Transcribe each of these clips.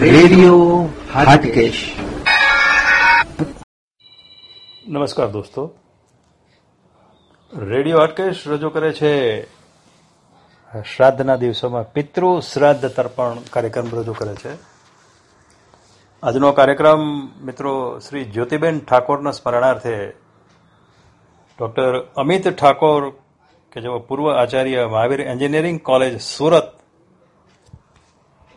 Radio Hatkesh. નમસ્કાર દોસ્તો. Radio Hatkesh રજૂ કરે છે શ્રાદ્ધના દિવસોમાં પિતૃ શ્રાદ્ધ તર્પણ કાર્યક્રમ રજૂ કરે છે. આજનો કાર્યક્રમ મિત્રો શ્રી જ્યોતિબેન ઠાકોરના સ્મરણાર્થે ડોક્ટર અમિત ઠાકોર, કે જેઓ પૂર્વ આચાર્ય મહાવીર એન્જિનિયરિંગ કોલેજ સુરત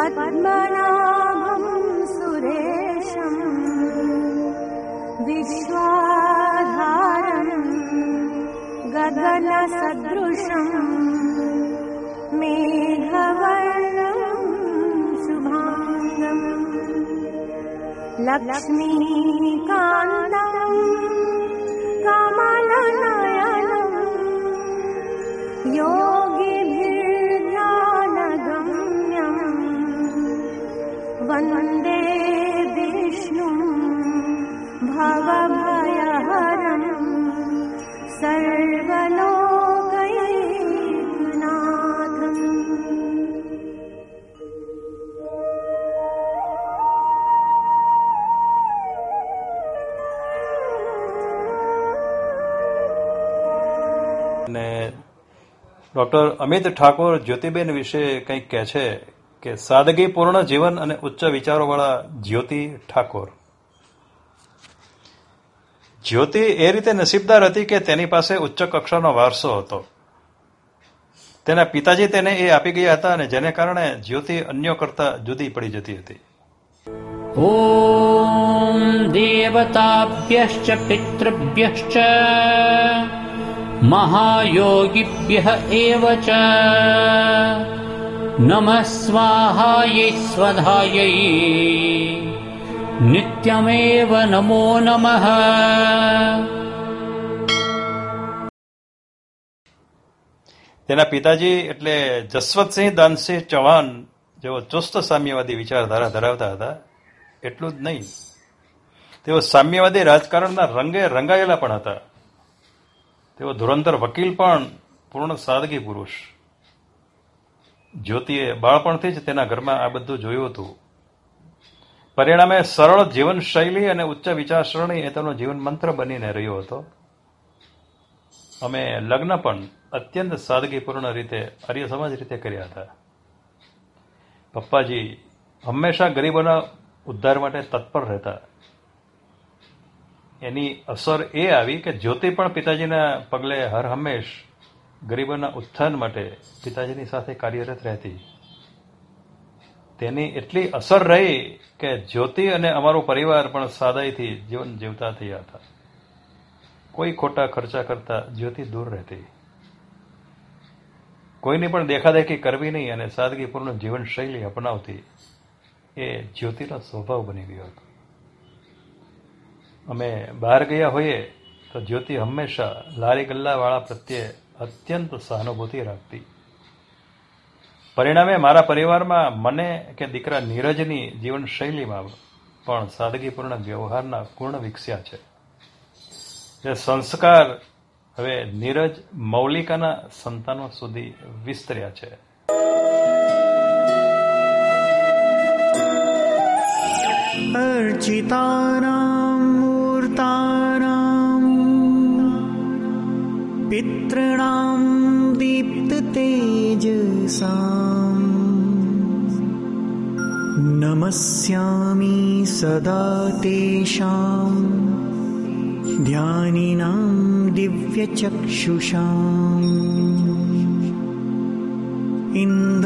पद्मनाभं सुरेशम् विश्वाधारम् गगनसदृशम् मेघवर्णम् शुभाङ्गम् लक्ष्मीकान्तम् ડોક્ટર અમિત ઠાકોર જ્યોતિબેન વિશે કંઈક કહે છે કે સાદગીપૂર્ણ જીવન અને ઉચ્ચ વિચારોવાળા જ્યોતિ ઠાકોર. જ્યોતિ એ રીતે નસીબદાર હતી કે તેની પાસે ઉચ્ચ કક્ષાનો વારસો હતો. તેના પિતાજી તેને એ આપી ગયા હતા અને જેને કારણે જ્યોતિ અન્યો કરતા જુદી પડી જતી હતી. દેવતાભ્યશ્ચ પિતૃભ્યશ્ચ महायोगिभ्यः एव च नमः स्वाहायै स्वधायै नित्यमेव नमो नमः તેના પિતાજી એટલે જસવંતસિંહ દાનસિંહ ચૌહાણ જેઓ ચુસ્ત સામ્યવાદી વિચારધારા ધરાવતા હતા એટલું જ નહીં તેઓ સામ્યવાદી રાજકારણના રંગે રંગાયેલા પણ હતા તેઓ ધુરંધર વકીલ પણ પૂર્ણ સાદગી પુરુષ. જ્યોતિએ બાળપણથી જ તેના ઘરમાં આ બધું જોયું હતું. પરિણામે સરળ જીવનશૈલી અને ઉચ્ચ વિચારસરણી એ તેનો જીવન મંત્ર બનીને રહ્યો હતો. અમે લગ્ન પણ અત્યંત સાદગીપૂર્ણ રીતે આર્ય સમાજ રીતે કર્યા હતા. પપ્પાજી હંમેશા ગરીબોના ઉદ્ધાર માટે તત્પર રહેતા. એની અસર એ આવી કે જ્યોતિ પણ પિતાજીના પગલે હર હંમેશ ગરીબોના ઉત્થાન માટે પિતાજીની સાથે કાર્યરત રહેતી. તેની એટલી અસર રહી કે જ્યોતિ અને અમારો પરિવાર પણ સાદાઈથી જીવન જીવતા થયા હતા. કોઈ ખોટા ખર્ચા કરતા જ્યોતિ દૂર રહેતી. કોઈની પણ દેખાદેખી કરવી નહીં અને સાદગીપૂર્ણ જીવનશૈલી અપનાવતી એ જ્યોતિનો સ્વભાવ બની ગયો હતો. અમે બહાર ગયા હોઈએ, તો જ્યોતિ હંમેશા લારી ગલ્લાવાળા પ્રત્યે અત્યંત સહાનુભૂતિ રાખતી. પરિણામે મારા પરિવારમાં મને કે દીકરા નીરજની જીવનશૈલીમાં પણ સાદગીપૂર્ણ વ્યવહારના ગુણ વિકસ્યા છે. જે સંસ્કાર હવે નીરજ મૌલિકાના સંતાનો સુધી વિસ્તર્યા છે. અર્ચિતાના मूर्तानाम् पितॄणां दीप्ततेजसाम्। नमस्यामि सदा तेषाम्। ध्यानिनां दिव्यचक्षुषाम्। इन्द्रादीनां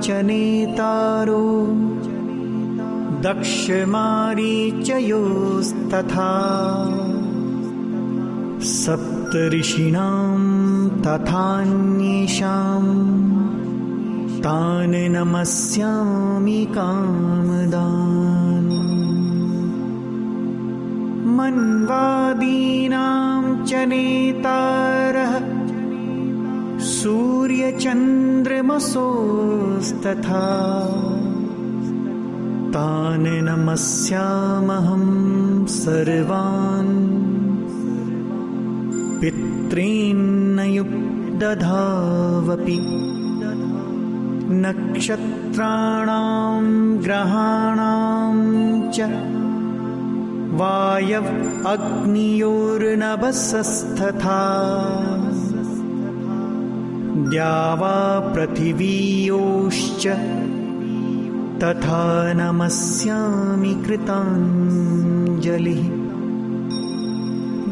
च नेतारो दक्षमारीचयोस्तथा। सप्तऋषीणां तथान्येषाम् तान् नमस्यामि कामदान्। मन्वादीनां च नेतारः सूर्यचन्द्रमसोस्तथा तान् नमस्यामहं सर्वान्। युक्दधावपि नक्षत्राणां ग्रहाणां च। वायव अग्नियोर्नभसस्तथा। द्यावा पृथिवीयोश्च तथा नमस्यामि कृताञ्जलिः।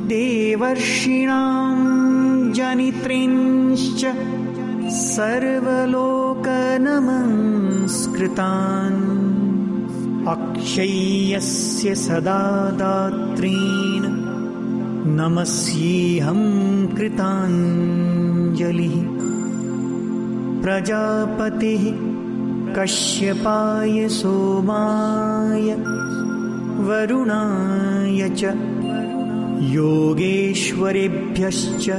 देवर्षीणां जनित्रींश्च सर्वलोकनमस्कृतान्। अक्षय्यस्य सदा दात्रीन् नमस्येऽहं कृताञ्जलिः। प्रजापतिः कश्यपाय सोमाय वरुणाय च। योगेश्वरेभ्यश्च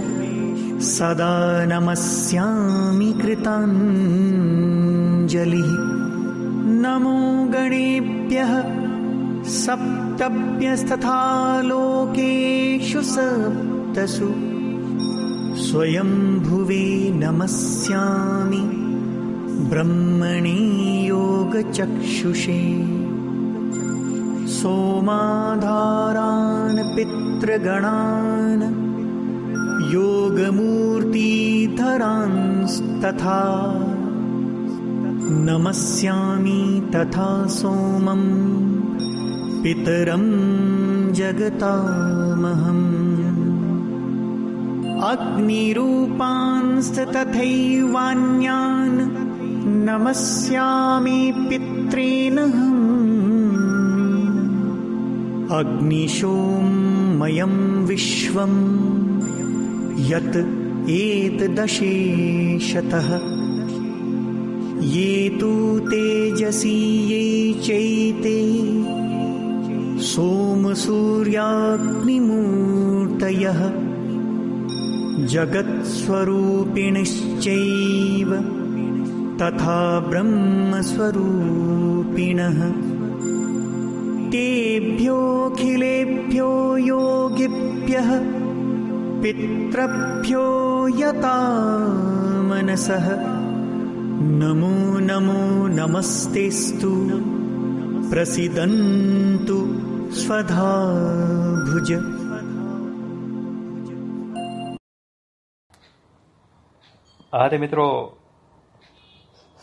सदा नमस्यामि कृताञ्जलिः। नमो गणेभ्यः सप्तभ्यस्तथा लोकेषु सप्तसु। स्वयंभुवे नमस्यामि ब्रह्मणे योगचक्षुषे। सोमाधारान् पितृगणान् योगमूर्तिधरांस्तथा। नमस्यामि तथा सोमम् पितरं जगतामहम्। अग्निरूपांस्तथैवान्यान् नमस्यामि पितॄनहम् अग्निशोमयं विश्वम् यत् एतदशेषतः। ये तु तेजसी ये चैते। सोमसूर्याग्निमूर्तयः। जगत्स्वरूपिणश्चैव तथा ब्रह्मस्वरूपिणः तेभ्योऽखिलेभ्यो योगिभ्यः पितृभ्यो यता मनसः नमो नमो नमस्तेस्तु प्रसीदन्तु स्वधा भुज આ તે મિત્રો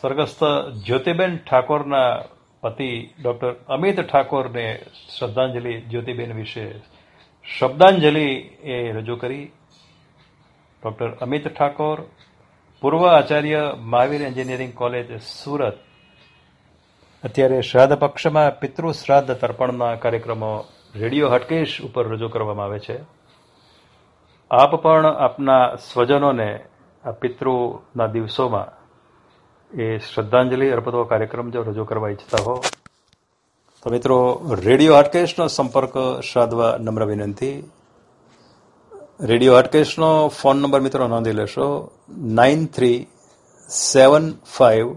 સ્વર્ગસ્થ જ્યોતિબેન ઠાકોરના પતિ ડોક્ટર અમિત ઠાકોરને શ્રદ્ધાંજલિ જ્યોતિબેન વિશે શબ્દાંજલિ એ રજૂ કરી. ડોક્ટર અમિત ઠાકોર, પૂર્વ આચાર્ય મહાવીર એન્જિનિયરિંગ કોલેજ સુરત. અત્યારે શ્રાદ્ધ પક્ષમાં પિતૃ શ્રાદ્ધ તર્પણના કાર્યક્રમો રેડિયો હટકેશ ઉપર રજૂ કરવામાં આવે છે. આપ પણ આપના સ્વજનોને આ પિતૃના દિવસોમાં એ શ્રદ્ધાંજલિ અર્પતો કાર્યક્રમ જો રજૂ કરવા ઈચ્છતા હો. તો મિત્રો, રેડિયો હાટકેશનો સંપર્ક સાધવા નમ્ર વિનંતી. રેડિયો હાટકેશનો ફોન નંબર મિત્રો નોંધી લેશો. Nine three seven five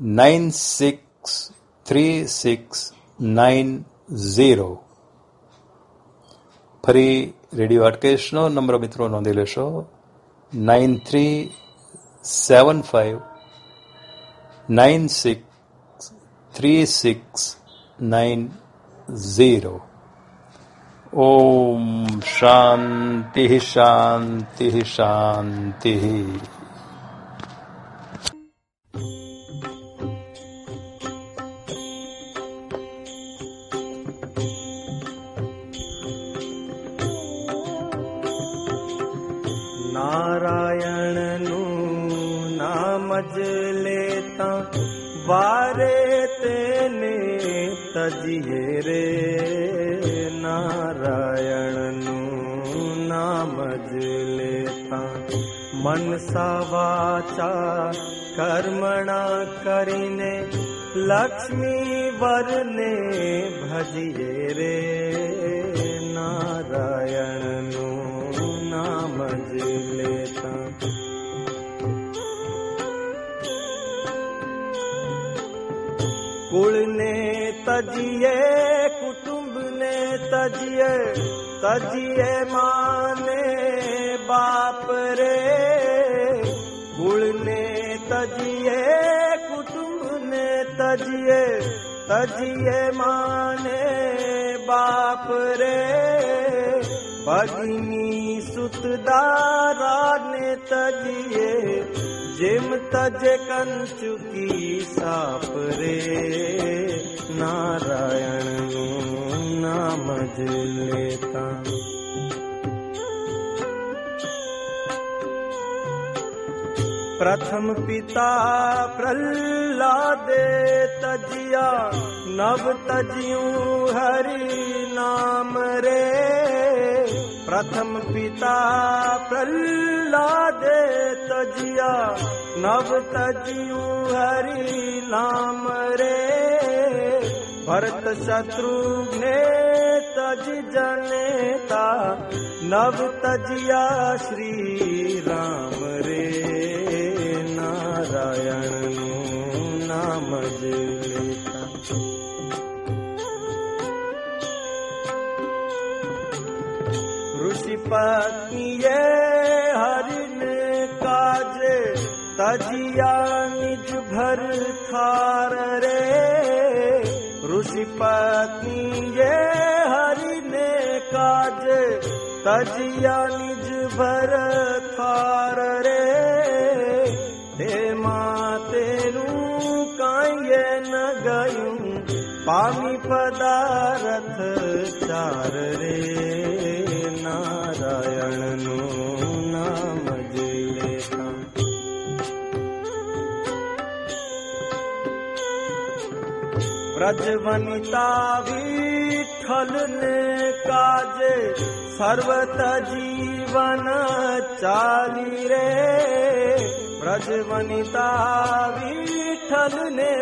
nine six three six nine zero. ફરી રેડિયો હાટકેશનો નંબર મિત્રો નોંધી લેશો. Nine three seven five nine six three six nine zero. Om Shanti Shanti Shanti. Lakshmi वरने भजिए रे नारायण नो नाम लेता कुल ने तजिए कुटुंब ने तजिए तजिए माने बाप रे कुल ने तजिए तजिए तजिए माने बाप रे। भगिनी सुतदारा ने तजिए जिम तज कुगी साप रे। नारायण नाम लेता। प्रथम पिता प्रह्लादे तजिया नव तजि हरि नाम रे। प्रथम पिता प्रह्लादे तजिया नव तजि हरि नाम रे। भरत शत्रुघ्ने तज जनेता नव तजिया श्री राम रे। ऋषिपति हरिण काज तजिया निज भर ऋषि पति य हरि काज तजिया निज भर थार पानी पदारथ चार रे नारायण नो नाम जे विठल ने काजे सर्वत जीवन चाली रे। व्रजवनिता प्रज्वनि ठलने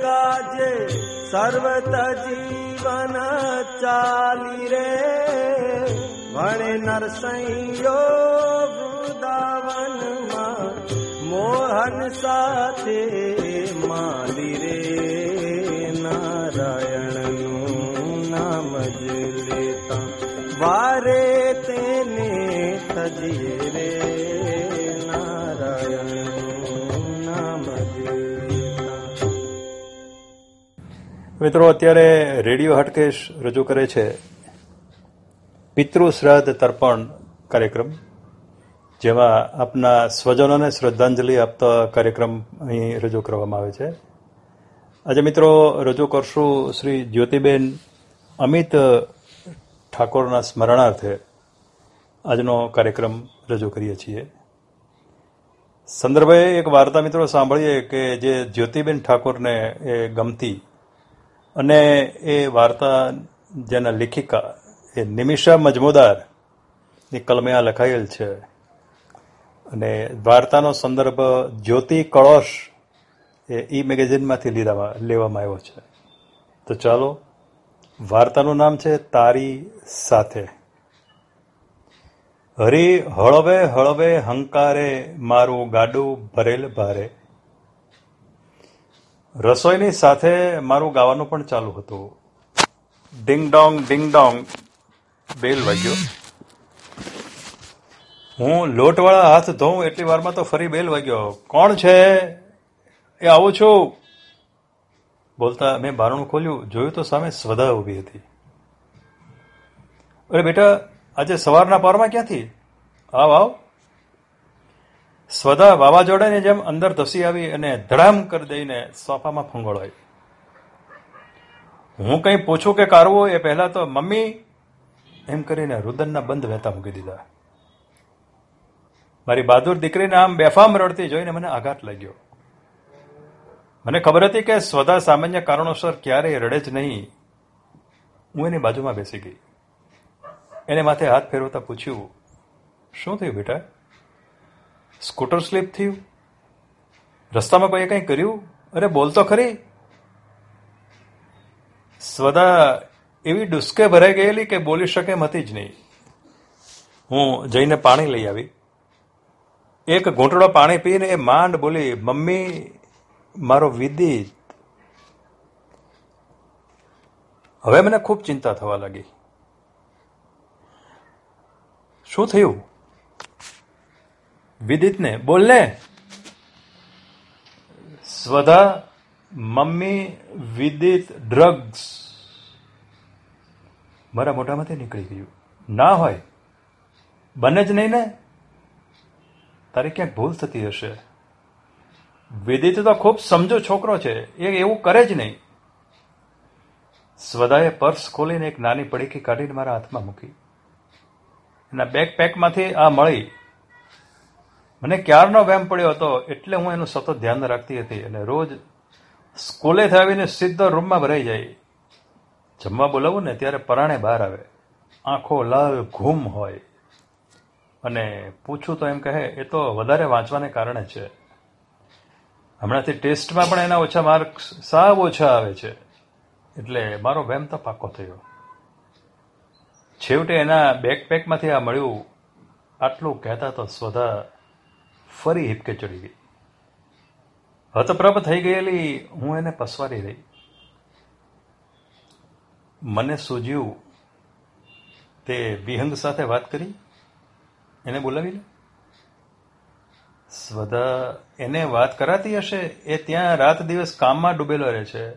काजे सर्वत जीवन चाली रे। भणे नरसंयोगावन मा मोहन साथे મિત્રો, અત્યારે રેડિયો હટકેશ રજૂ કરે છે પિતૃ શ્રાદ્ધ તર્પણ કાર્યક્રમ, જેમાં આપના સ્વજનોને શ્રદ્ધાંજલિ આપતા કાર્યક્રમ અહીં રજૂ કરવામાં આવે છે. આજે મિત્રો, રજૂ કરશું શ્રી જ્યોતિબેન અમિત ઠાકોરના સ્મરણાર્થે આજનો કાર્યક્રમ રજૂ કરીએ છીએ. સંદર્ભે એક વાર્તા મિત્રો સાંભળીએ કે જે જ્યોતિબેન ઠાકોરને એ ગમતી અને એ વાર્તા જેના લેખિકા એ નિમિષા મજમુદારની કલમે આ લખાયેલ છે. અને વાર્તાનો સંદર્ભ જ્યોતિ કળોશ એ ઈ મેગેઝિનમાંથી લીધા લેવામાં આવ્યો છે. તો ચાલો, વાર્તાનું નામ છે તારી સાથે. હરી હળવે હળવે હંકારે મારું ગાડું ભરેલ ભારે. રસોઈની સાથે મારું ગાવાનું પણ ચાલુ હતું. ડિંગ ડોંગ ડિંગ ડોંગ. બેલ વાગ્યો. હું લોટવાળા હાથ ધોઉં એટલી વારમાં તો ફરી બેલ વાગ્યો. કોણ છે? એ આવું છું. બોલતા મેં બારણું ખોલ્યું. જોયું તો સામે સ્વધા ઊભી હતી. અરે બેટા, આજે સવારના પારમાં ક્યાંથી? આવ આવ. સ્વધા વાવાઝોડાની જેમ અંદર ધસી આવી અને ધડામ કરી દઈને સોફામાં ફંગોળાઈ. હું કંઈ પૂછું કે કારવું એ પહેલા તો મમ્મી એમ કરીને રુદનના બંધ વહેતા મૂકી દીધા. મારી બહાદુર દીકરીને આમ બેફામ રડતી જોઈને મને આઘાત લાગ્યો. મને ખબર હતી કે સ્વદા સામાન્ય કારણોસર ક્યારેય રડે જ નહીં. હું એની બાજુમાં બેસી ગઈ. એને માથે હાથ ફેરવતા પૂછ્યું, શું થયું બેટા? સ્કૂટર સ્લીપ થયું? રસ્તામાં કોઈએ કંઈ કર્યું? અરે બોલ તો ખરી. સ્વદા એવી ડુસ્કે ભરાઈ ગયેલી કે બોલી શકે એમ હતી જ નહીં. હું જઈને પાણી લઈ આવી. એક ઘૂંટડો પાણી પીને એ માંડ બોલી, મમ્મી, મારો વિદિત. હવે મને ખૂબ ચિંતા થવા લાગી. શું થયું? વિદિતને બોલને. Swadha mummy Vidit drugs. મારા મોઢામાંથી નીકળી ગયું. ના હોય. બને જ નહીં ને. તારે ક્યાંક ભૂલ થતી હશે. વિદિત તો ખૂબ સમજો છોકરો છે. એ એવું કરે જ નહીં. સ્વદાએ પર્સ ખોલીને એક નાની પડીકી કાઢીને મારા હાથમાં મૂકી. એના બેકપેકમાંથી આ મળી. મને ક્યારનો વેમ પડ્યો હતો એટલે હું એનું સતત ધ્યાન રાખતી હતી અને રોજ સ્કૂલેથી આવીને સીધો રૂમમાં ભરાઈ જાય. જમવા બોલાવું ને ત્યારે પરાણે બહાર આવે. આંખો લાલ ઘૂમ હોય. અને પૂછું તો એમ કહે, એ તો વધારે વાંચવાને કારણે છે. હમણાંથી ટેસ્ટમાં પણ એના ઓછા માર્ક્સ સાવ ઓછા આવે છે. એટલે મારો વેમ તો પાકો થયો. છેવટે એના બેકપેકમાંથી આ મળ્યું. આટલું કહેતા તો સ્વધા ફરી હિપકે ચડી ગઈ. હતપ્રભ થઈ ગયેલી હું એને પસવારી રહી. મને સૂજ્યું તે વિહંગ સાથે વાત કરી. એને બોલાવી લે. સ્વદા એને વાત કરાતી હશે, એ ત્યાં રાત દિવસ કામમાં ડૂબેલો રહે છે.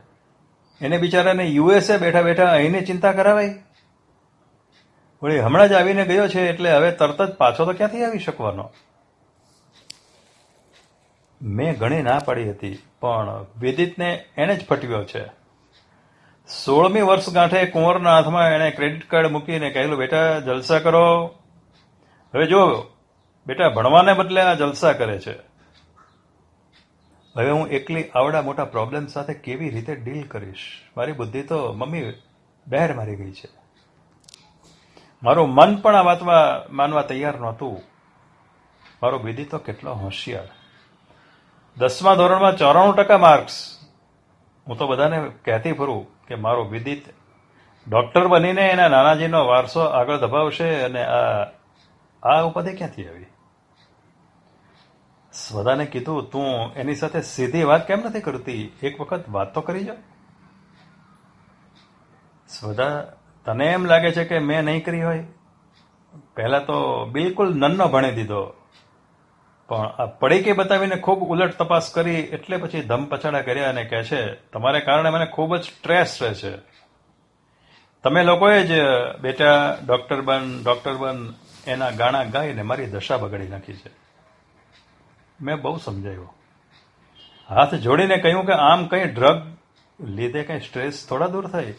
એને બિચારાને યુએસએ બેઠા બેઠા અહીંની ચિંતા કરાવાય વળી હમણાં જ આવીને ગયો છે એટલે હવે તરત જ પાછો તો ક્યાંથી આવી શકવાનો? મેં ઘણી ના પાડી હતી, પણ વિદિતને એને જ ફટવ્યો છે. સોળમી વર્ષગાંઠે કુંવરના હાથમાં એણે ક્રેડિટ કાર્ડ મૂકીને કહેલું, બેટા, જલસા કરો. હવે જો બેટા, ભણવાને બદલે આ જલસા કરે છે. હવે હું એકલી આવડા મોટા પ્રોબ્લેમ સાથે કેવી રીતે ડીલ કરીશ? મારી બુદ્ધિ તો મમ્મી બહેર મારી ગઈ છે. મારું મન પણ આ વાતમાં માનવા તૈયાર નહોતું. મારો વિધિ તો કેટલો હોશિયાર. દસમા ધોરણમાં ચોરાણું ટકા માર્ક્સ. હું તો બધાને કહેતી ફરું કે મારો વિદિત ડૉક્ટર બનીને એના નાનાજીનો વારસો આગળ દબાવશે અને આ આ ઉપાધિ ક્યાંથી આવી? સ્વદાને કીધું, તું એની સાથે સીધી વાત કેમ નથી કરતી? એક વખત વાત તો કરી જાઓ સ્વદા, તને એમ લાગે છે કે મેં નહીં કરી હોય? પહેલાં તો બિલકુલ નન્નો ભણી દીધો. પણ પડીકી બતાવીને ખૂબ ઉલટ તપાસ કરી એટલે પછી ધમ પછાડા કર્યા અને કહે છે, તમારે કારણે મને ખૂબ જ સ્ટ્રેસ રહે છે. તમે લોકોએ જ, બેટા ડોક્ટર બન ડોક્ટર બન, એના ગાણા ગાઈને મારી દશા બગાડી નાખી છે. મેં બહુ સમજાવ્યું હાથ જોડીને કહ્યું કે આમ કંઈ ડ્રગ લીધે કંઈ સ્ટ્રેસ થોડા દૂર થાય?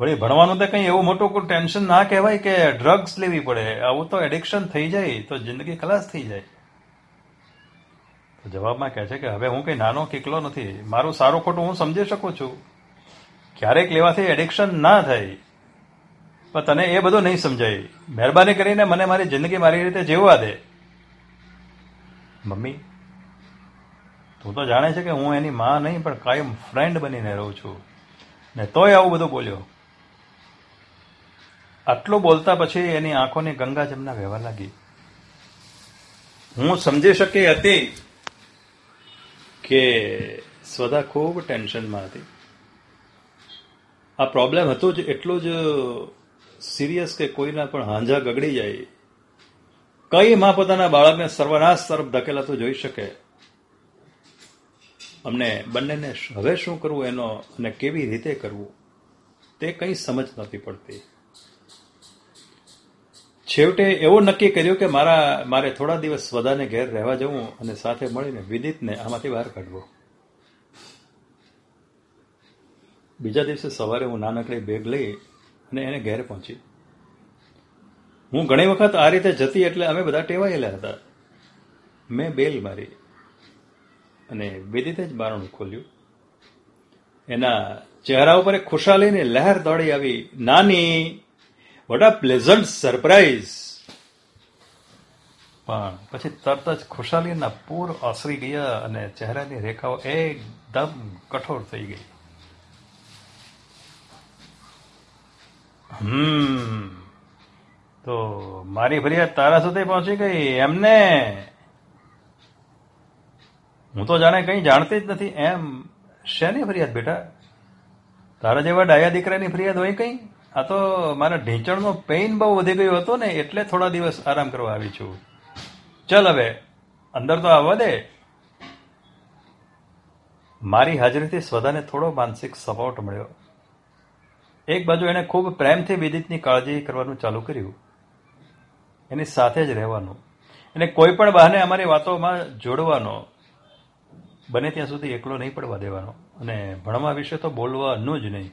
વળી ભણવાનું તો કંઈ એવું મોટું કોઈ ટેન્શન ના કહેવાય કે ડ્રગ્સ લેવી પડે. આવું તો એડિક્શન થઈ જાય, તો જિંદગી ખલાસ થઈ જાય. તો જવાબમાં કહે છે કે હવે હું કંઈ નાનો કિકલો નથી. મારું સારું ખોટું હું સમજી શકું છું. ક્યારેક લેવાથી એડિક્શન ના થાય. પણ તને એ બધું નહીં સમજાય. મહેરબાની કરીને મને મારી જિંદગી મારી રીતે જીવવા દે. મમ્મી, તું તો જાણે છે કે હું એની માં નહીં, પણ કાયમ ફ્રેન્ડ બનીને રહું છું. ને તોય આવું બધું બોલ્યો. આટલું બોલતા પછી એની આંખોની ગંગા જમના વહેવા લાગી. હું સમજી શકી હતી કે સ્વદા ખૂબ ટેન્શનમાં હતી. આ પ્રોબ્લેમ હતું જ એટલું જ સિરિયસ કે કોઈના પણ હાંજા ગગડી જાય. કઈ માં પોતાના બાળકને સર્વનાશ તરફ ધકેલાતું જોઈ શકે? અમને બંનેને હવે શું કરવું એનો અને કેવી રીતે કરવું, તે કંઈ સમજ નથી પડતી. છેવટે એવો નક્કી કર્યો કે મારા, મારે થોડા દિવસ સ્વદાને ઘેર રહેવા જવું અને સાથે મળીને વિદિતને આમાંથી બહાર કાઢવો. બીજા દિવસે સવારે હું નાનકડી બેગ લઈ અને એને ઘેર પહોંચી. હું ઘણી વખત આ રીતે જતી એટલે અમે બધા ટેવાયેલા હતા. મેં બેલ મારી અને વિદિતે જ બારણું ખોલ્યું. એના ચહેરા ઉપર ખુશાલીની લહેર દોડી આવી. નાની વોટ અ પ્લેઝન્ટ સરપ્રાઇઝ પણ પછી તરત જ ખુશાલીના પૂર ઓસરી ગયા અને ચહેરાની રેખાઓ એકદમ કઠોર થઈ ગઈ. હમ. તો મારી ફરિયાદ તારા સુધી પહોંચી ગઈ એમને? હું તો જાણે કંઈ જાણતી જ નથી. એમ શેની ફરિયાદ બેટા? તારા જેવા ડાયા દીકરાની ફરિયાદ હોય કંઈ? આ તો મારા ઢીંચણનો પેઇન બહુ વધી ગયો હતો ને, એટલે થોડા દિવસ આરામ કરવા આવી છું. ચલ હવે, અંદર તો આવવા દે. મારી હાજરીથી સ્વદાને થોડો માનસિક સપોર્ટ મળ્યો. એક બાજુ એણે ખૂબ પ્રેમથી વિદિતની કાળજી કરવાનું ચાલુ કર્યું. એની સાથે જ રહેવાનું. એને કોઈ પણ બહાને અમારી વાતોમાં જોડવાનો. બને ત્યાં સુધી એકલો નહીં પડવા દેવાનો. અને ભણવા વિશે તો બોલવાનું જ નહીં.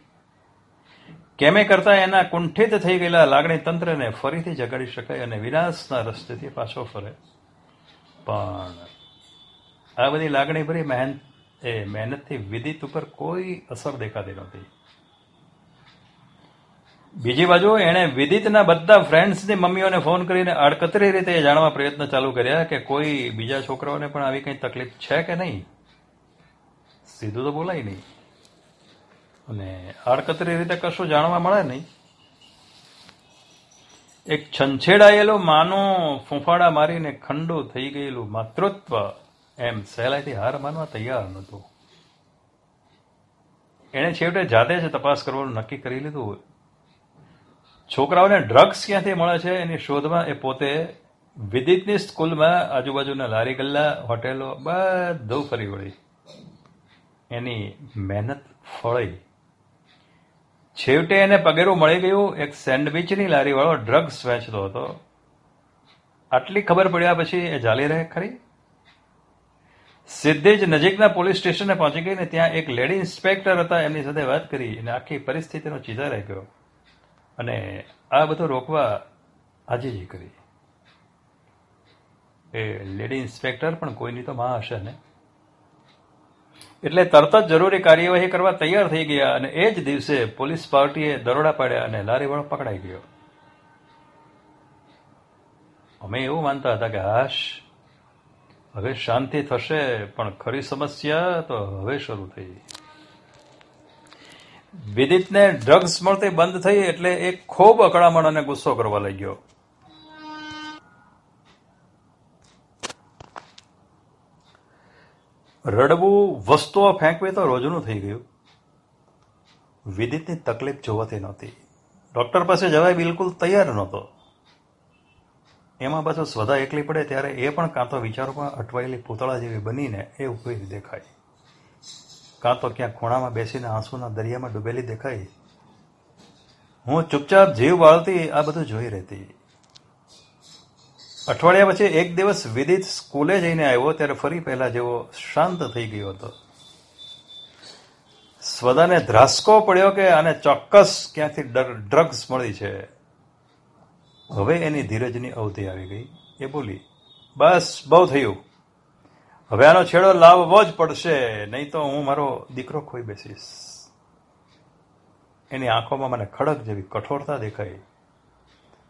કેમે કરતા એના કુંઠિત થઈ ગયેલા લાગણી તંત્રને ફરીથી જગાડી શકાય અને વિનાશના રસ્તેથી પાછો ફરે. પણ આ બધી લાગણી ભરી મહેનત એ મહેનતથી વિદિત ઉપર કોઈ અસર દેખાતી નહોતી. બીજી બાજુ એણે વિદિતના બધા ફ્રેન્ડ્સની મમ્મીઓને ફોન કરીને આડકતરી રીતે જાણવા પ્રયત્ન ચાલુ કર્યા કે કોઈ બીજા છોકરાઓને પણ આવી કંઈ તકલીફ છે કે નહીં? સીધું તો બોલાય નહીં. અને આડકતરી રીતે કશું જાણવા મળે નહીં. એક છંછેડાયેલો માનો ફૂંફાડા મારીને ખંડો થઈ ગયેલું માતૃત્વ એમ સહેલાઈથી હાર માનવા તૈયાર નહોતું. એણે છેવટે જાતે જ તપાસ કરવાનું નક્કી કરી લીધું છોકરાઓને ડ્રગ્સ ક્યાંથી મળે છે એની શોધમાં એ પોતે વિદિતની સ્કૂલમાં આજુબાજુના લારી ગલ્લા હોટેલો બધું ફરી વળી. એની મહેનત ફળી. છેવટે એને પગેરું મળી ગયું, એક સેન્ડવિચની લારીવાળો ડ્રગ્સ વેચતો હતો. આટલી ખબર પડ્યા પછી એ ચાલી રહે ખરી? સીધે જ નજીકના પોલીસ સ્ટેશને પહોંચી ગઈ ને ત્યાં એક લેડી ઇન્સ્પેક્ટર હતા, એમની સાથે વાત કરી અને આખી પરિસ્થિતિનો ચિતા રહી ગયો અને આ બધું રોકવા આજીજી કરી. એ લેડી ઇન્સ્પેક્ટર પણ કોઈની તો માં હશે ને? એટલે તરત જ જરૂરી કાર્યવાહી કરવા તૈયાર થઈ ગયા અને એ જ દિવસે પોલીસ પાર્ટીએ દરોડા પાડ્યા અને લારીવાળો પકડાઈ ગયો. અમે એવું માનતા હતા કે હાશ, હવે શાંતિ થશે, પણ ખરી સમસ્યા તો હવે શરૂ થઈ. વિદિતને ડ્રગ્સ મળતી બંધ થઈ એટલે એ ખૂબ અકળામણ અને ગુસ્સો કરવા લાગ્યો. રડવું વસ્તુઓ ફેંકવી તો રોજનું થઈ ગયું. વિદિતની તકલીફ જોવાતી નહોતી. ડૉક્ટર પાસે જવાય બિલકુલ તૈયાર નહોતો. એમાં પાછું સ્વધા એકલી પડે ત્યારે એ પણ કાં તો વિચારોમાં અટવાયેલી પૂતળા જેવી બનીને એ ઊભી દેખાય. કાં તો ક્યાં ખૂણામાં બેસીને આંસુના દરિયામાં ડૂબેલી દેખાય. હું ચૂપચાપ જીવ વાળતી આ બધું જોઈ રહેતી. અઠવાડિયા પછી એક દિવસ વિદિત સ્કૂલે જઈને આવ્યો, ત્યારે ફરી પહેલા જેવો શાંત થઈ ગયો હતો. સ્વદાને ધ્રાસકો પડ્યો કે આને ચોક્કસ ક્યાંથી ડ્રગ્સ મળી છે. હવે એની ધીરજની અવધિ આવી ગઈ. એ બોલી, બસ, બહુ થયું. હવે આનો છેડો લાવવો જ પડશે, નહીં તો હું મારો દીકરો ખોઈ બેસીશ. એની આંખોમાં મને ખડક જેવી કઠોરતા દેખાઈ.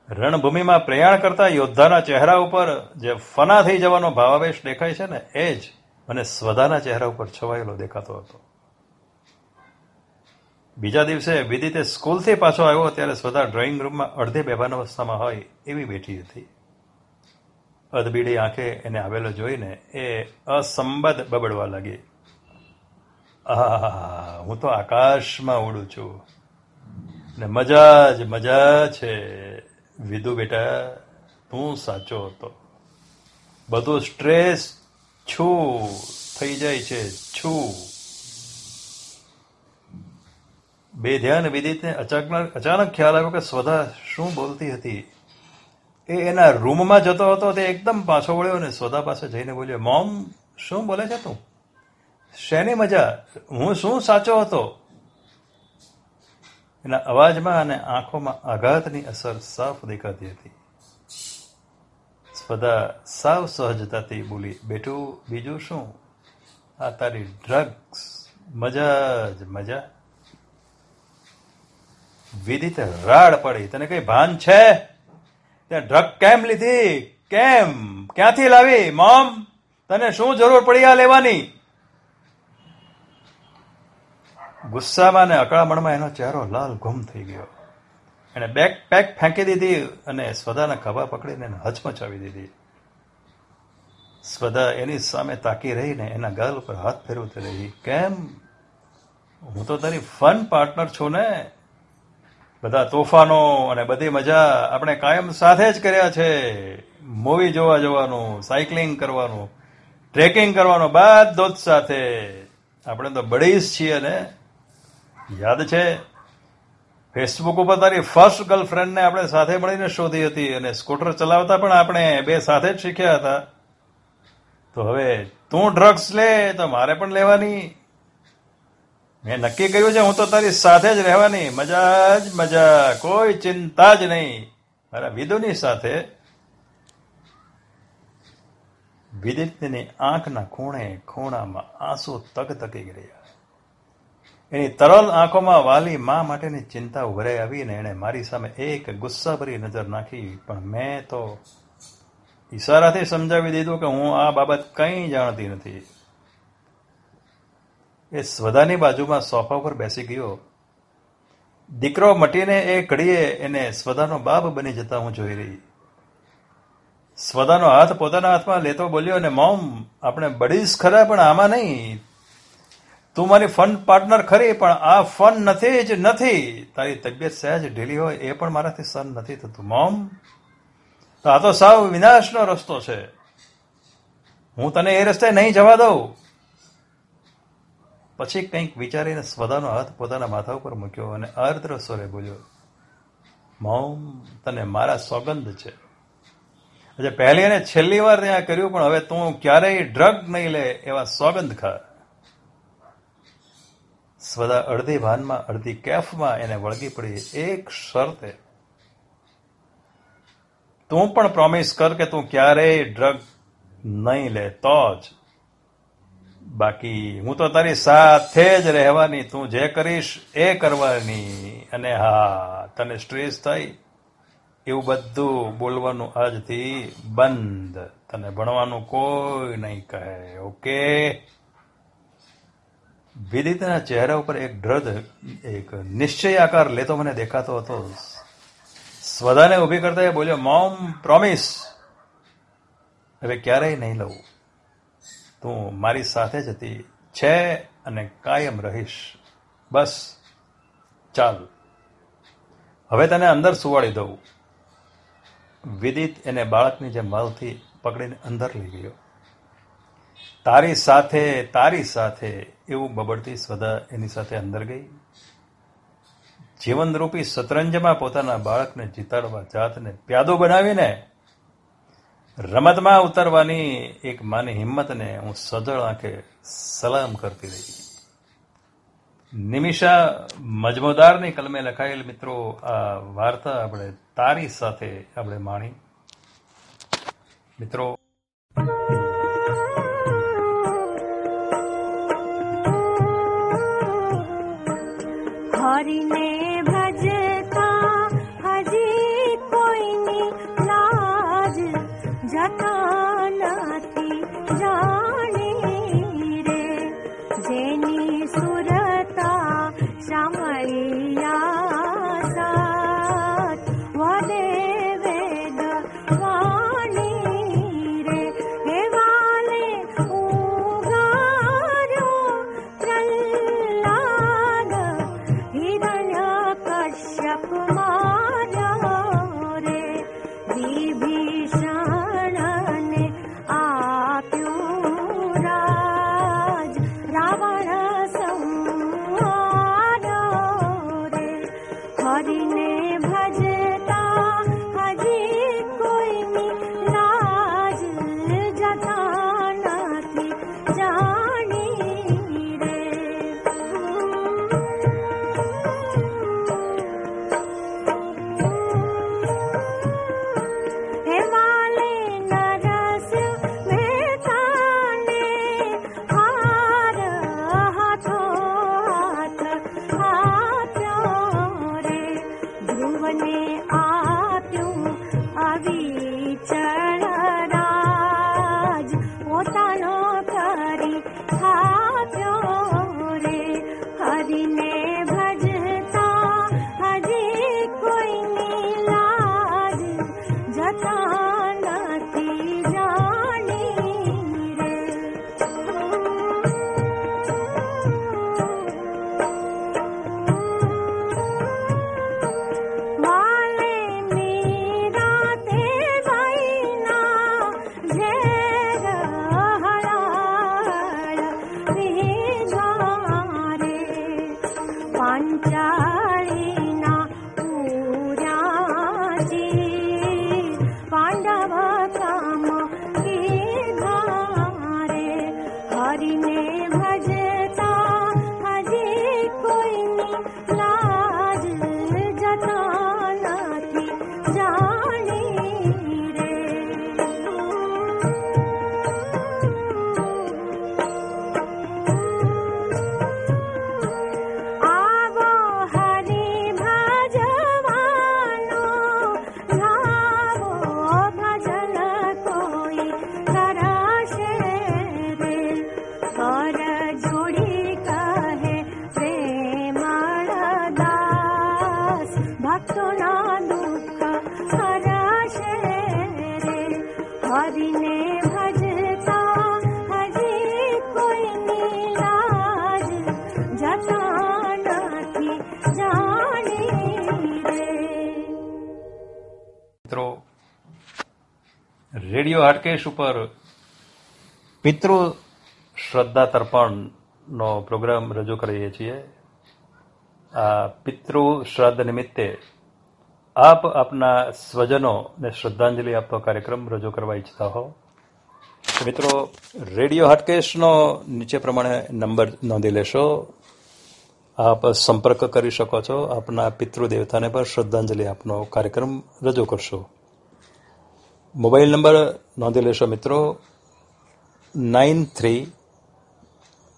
રણભૂમિમાં પ્રયાણ કરતા યોદ્ધાના ચહેરા ઉપર જે ફના થઈ જવાનો ભાવાવેશ દેખાય છે ને, એ જ મને સ્વદાના ચહેરા ઉપર છવાયેલો દેખાતો હતો. બીજા દિવસે વિદિતે સ્કૂલથી પાછો આવ્યો, ત્યારે સ્વદા ડ્રોઈંગ રૂમમાં અડધે બેભાન અવસ્થામાં હોય એવી બેઠી હતી. અધબીડી આંખે એને આવેલો જોઈને એ અસંબદ બબડવા લાગી. આહ હું તો આકાશમાં ઉડું છું. ને મજા જ મજા છે. વિદુ બેટા, તું સાચો હતો. બધો સ્ટ્રેસ છું, થઈ જાય છે, છું. બે ધ્યાન વિદિતને અચાનક અચાનક ખ્યાલ આવ્યો કે સ્વધા શું બોલતી હતી. એ એના રૂમમાં જતો હતો, તે એકદમ પાછો વળ્યો અને સ્વધા પાસે જઈને બોલ્યો, મોમ, શું બોલે છે તું? શેની મજા? હું શું સાચો હતો? એના અવાજમાં અને આંખોમાં આઘાતની અસર સાફ દેખાતી હતી. સ્પદા સાવ સહજતાથી બોલી, બેટું, બીજું શું? આ તારી ડ્રગ્સ. મજા જ મજા. વિદિત રાડ પડી. તને કઈ ભાન છે? ત્યાં ડ્રગ કેમ લીધી? કેમ? ક્યાંથી લાવી? મોમ, તને શું જરૂર પડી આ લેવાની? ગુસ્સામાં અને અકળામણમાં એનો ચહેરો લાલ ગુમ થઈ ગયો. એણે બેગ પેક ફેંકી દીધી અને સ્વદાના ખભા પકડીને એને હચમચાવી દીધી. સ્વદા એની સામે તાકી રહીને એના ગાલ ઉપર હાથ ફેરવતી રહી. કેમ? હું તો તારી ફન પાર્ટનર છું ને. બધા તોફાનો અને બધી મજા આપણે કાયમ સાથે જ કર્યા છે. મૂવી જોવા જવાનું સાયકલિંગ કરવાનું ટ્રેકિંગ કરવાનું બધો જ સાથે. આપણે તો બળીશ છીએ ને. યાદ છે? ફેસબુક ઉપર તારી ફર્સ્ટ ગર્લફ્રેન્ડને આપણે સાથે મળીને શોધી હતી અને સ્કૂટર ચલાવતા પણ આપણે બે સાથે જ શીખ્યા હતા. તો હવે તું ડ્રગ્સ લે તો મારે પણ લેવાની. મેં નક્કી કર્યું છે હું તો તારી સાથે જ રહેવાની. મજા જ મજા, કોઈ ચિંતા જ નહીં. મારા વિદુની સાથે વિદિતની આંખના ખૂણે ખૂણામાં આંસુ તક તકી ગયા. એની તરલ આંખોમાં વાલી મા માટેની ચિંતા ઉભરાઈ આવીને એણે મારી સામે એક ગુસ્સાભરી નજર નાખી. પણ મેં તો ઈશારાથી સમજાવી દીધું કે હું આ બાબત કંઈ જાણતી નથી. એ સ્વદાની બાજુમાં સોફા પર બેસી ગયો. દીકરો મટીને એ ઘડીએ એને સ્વદાનો બાપ બની જતા હું જોઈ રહી. સ્વદાનો હાથ પોતાના હાથમાં લેતો બોલ્યો અને મોમ આપણે બડીશ ખરા, પણ આમાં નહીં. તું મારી ફન પાર્ટનર ખરી, પણ આ ફન નથી જ નથી. તારી તબિયત સહેજ ઢીલી હોય, એ પણ મારાથી સહન નથી થતું, મોમ. તો આ તો સાવ વિનાશનો રસ્તો છે. હું તને એ રસ્તે નહીં જવા દઉં. પછી કંઈક વિચારીને સ્વદાનો હાથ પોતાના માથા ઉપર મૂક્યો અને આર્દ્ર સ્વરે બોલ્યો, મોમ, તને મારા સોગંદ છે. એટલે પહેલી અને છેલ્લી વાર ત્યાં કર્યું, પણ હવે તું ક્યારેય ડ્રગ નહીં લે, એવા સોગંદ ખા. સ્વદા અડધી ભાનમાં, અડધી કેફમાં એને વળગી પડી. એક શરતે. તું પણ પ્રોમિસ કર કે તું ક્યારેય ડ્રગ નહીં લે, તો જ. બાકી હું તો તારી સાથે જ રહેવાની, તું જે કરીશ એ કરવાની. અને હા, તને સ્ટ્રેસ થઈ? એવું બધું બોલવાનું આજથી બંધ. તને ભણવાનું કોઈ નહીં કહે, ઓકે? વિદિતના ચહેરા ઉપર એક દ્રઢ, એક નિશ્ચય આકાર લેતો મને દેખાતો હતો. સ્વદાને ઊભી કરતા એ બોલ્યો, મોમ, પ્રોમિસ. હવે ક્યારેય નહીં લઉં. તું મારી સાથે જ હતી. છે અને કાયમ રહીશ. બસ, ચાલ. હવે તને અંદર સુવાડી દઉં. વિદિત એને બાળકની જે માલથી પકડીને અંદર લઈ ગયો. તારી સાથે તારી સાથે એવું બબડતી સ્વદા એની સાથે અંદર ગઈ. જીવનરૂપી શતરંજમાં પોતાના બાળકને જીતાડવા જાતને પ્યાદો બનાવીને રમતમાં ઉતરવાની એક માની હિંમતને હું સજળ આંખે સલામ કરતી રહી. નિમિષા મજમુદારની કલમે લખાયેલ મિત્રો, આ વાર્તા આપણે તારી સાથે આપણે માણી. મિત્રો हरिने भजता। हजी कोई नी लाज जतानाती जाने रे। जेनी હાટકેશ ઉપર પિતૃ શ્રદ્ધા તર્પણનો પ્રોગ્રામ રજૂ કરીએ છીએ. આ પિતૃ શ્રાદ્ધ નિમિત્તે આપ આપના સ્વજનોને શ્રદ્ધાંજલિ આપતો કાર્યક્રમ રજૂ કરવા ઈચ્છતા હો. મિત્રો, રેડિયો હાટકેશનો નીચે પ્રમાણે નંબર નોંધી લેશો. આપ સંપર્ક કરી શકો છો. આપના પિતૃ દેવતાને પર શ્રદ્ધાંજલિ આપનો કાર્યક્રમ રજૂ કરશો. મોબાઈલ નંબર નોંધી લેશો મિત્રો nine three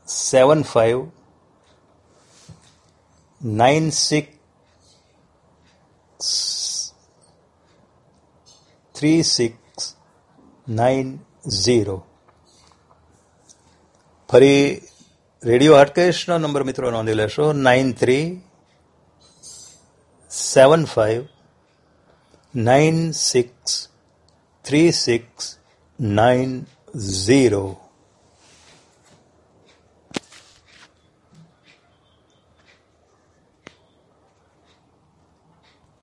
seven five nine six three six nine zero ફરી રેડિયો હાટકેશનો નંબર મિત્રો નોંધી લેશો nine three seven five nine six three six nine zero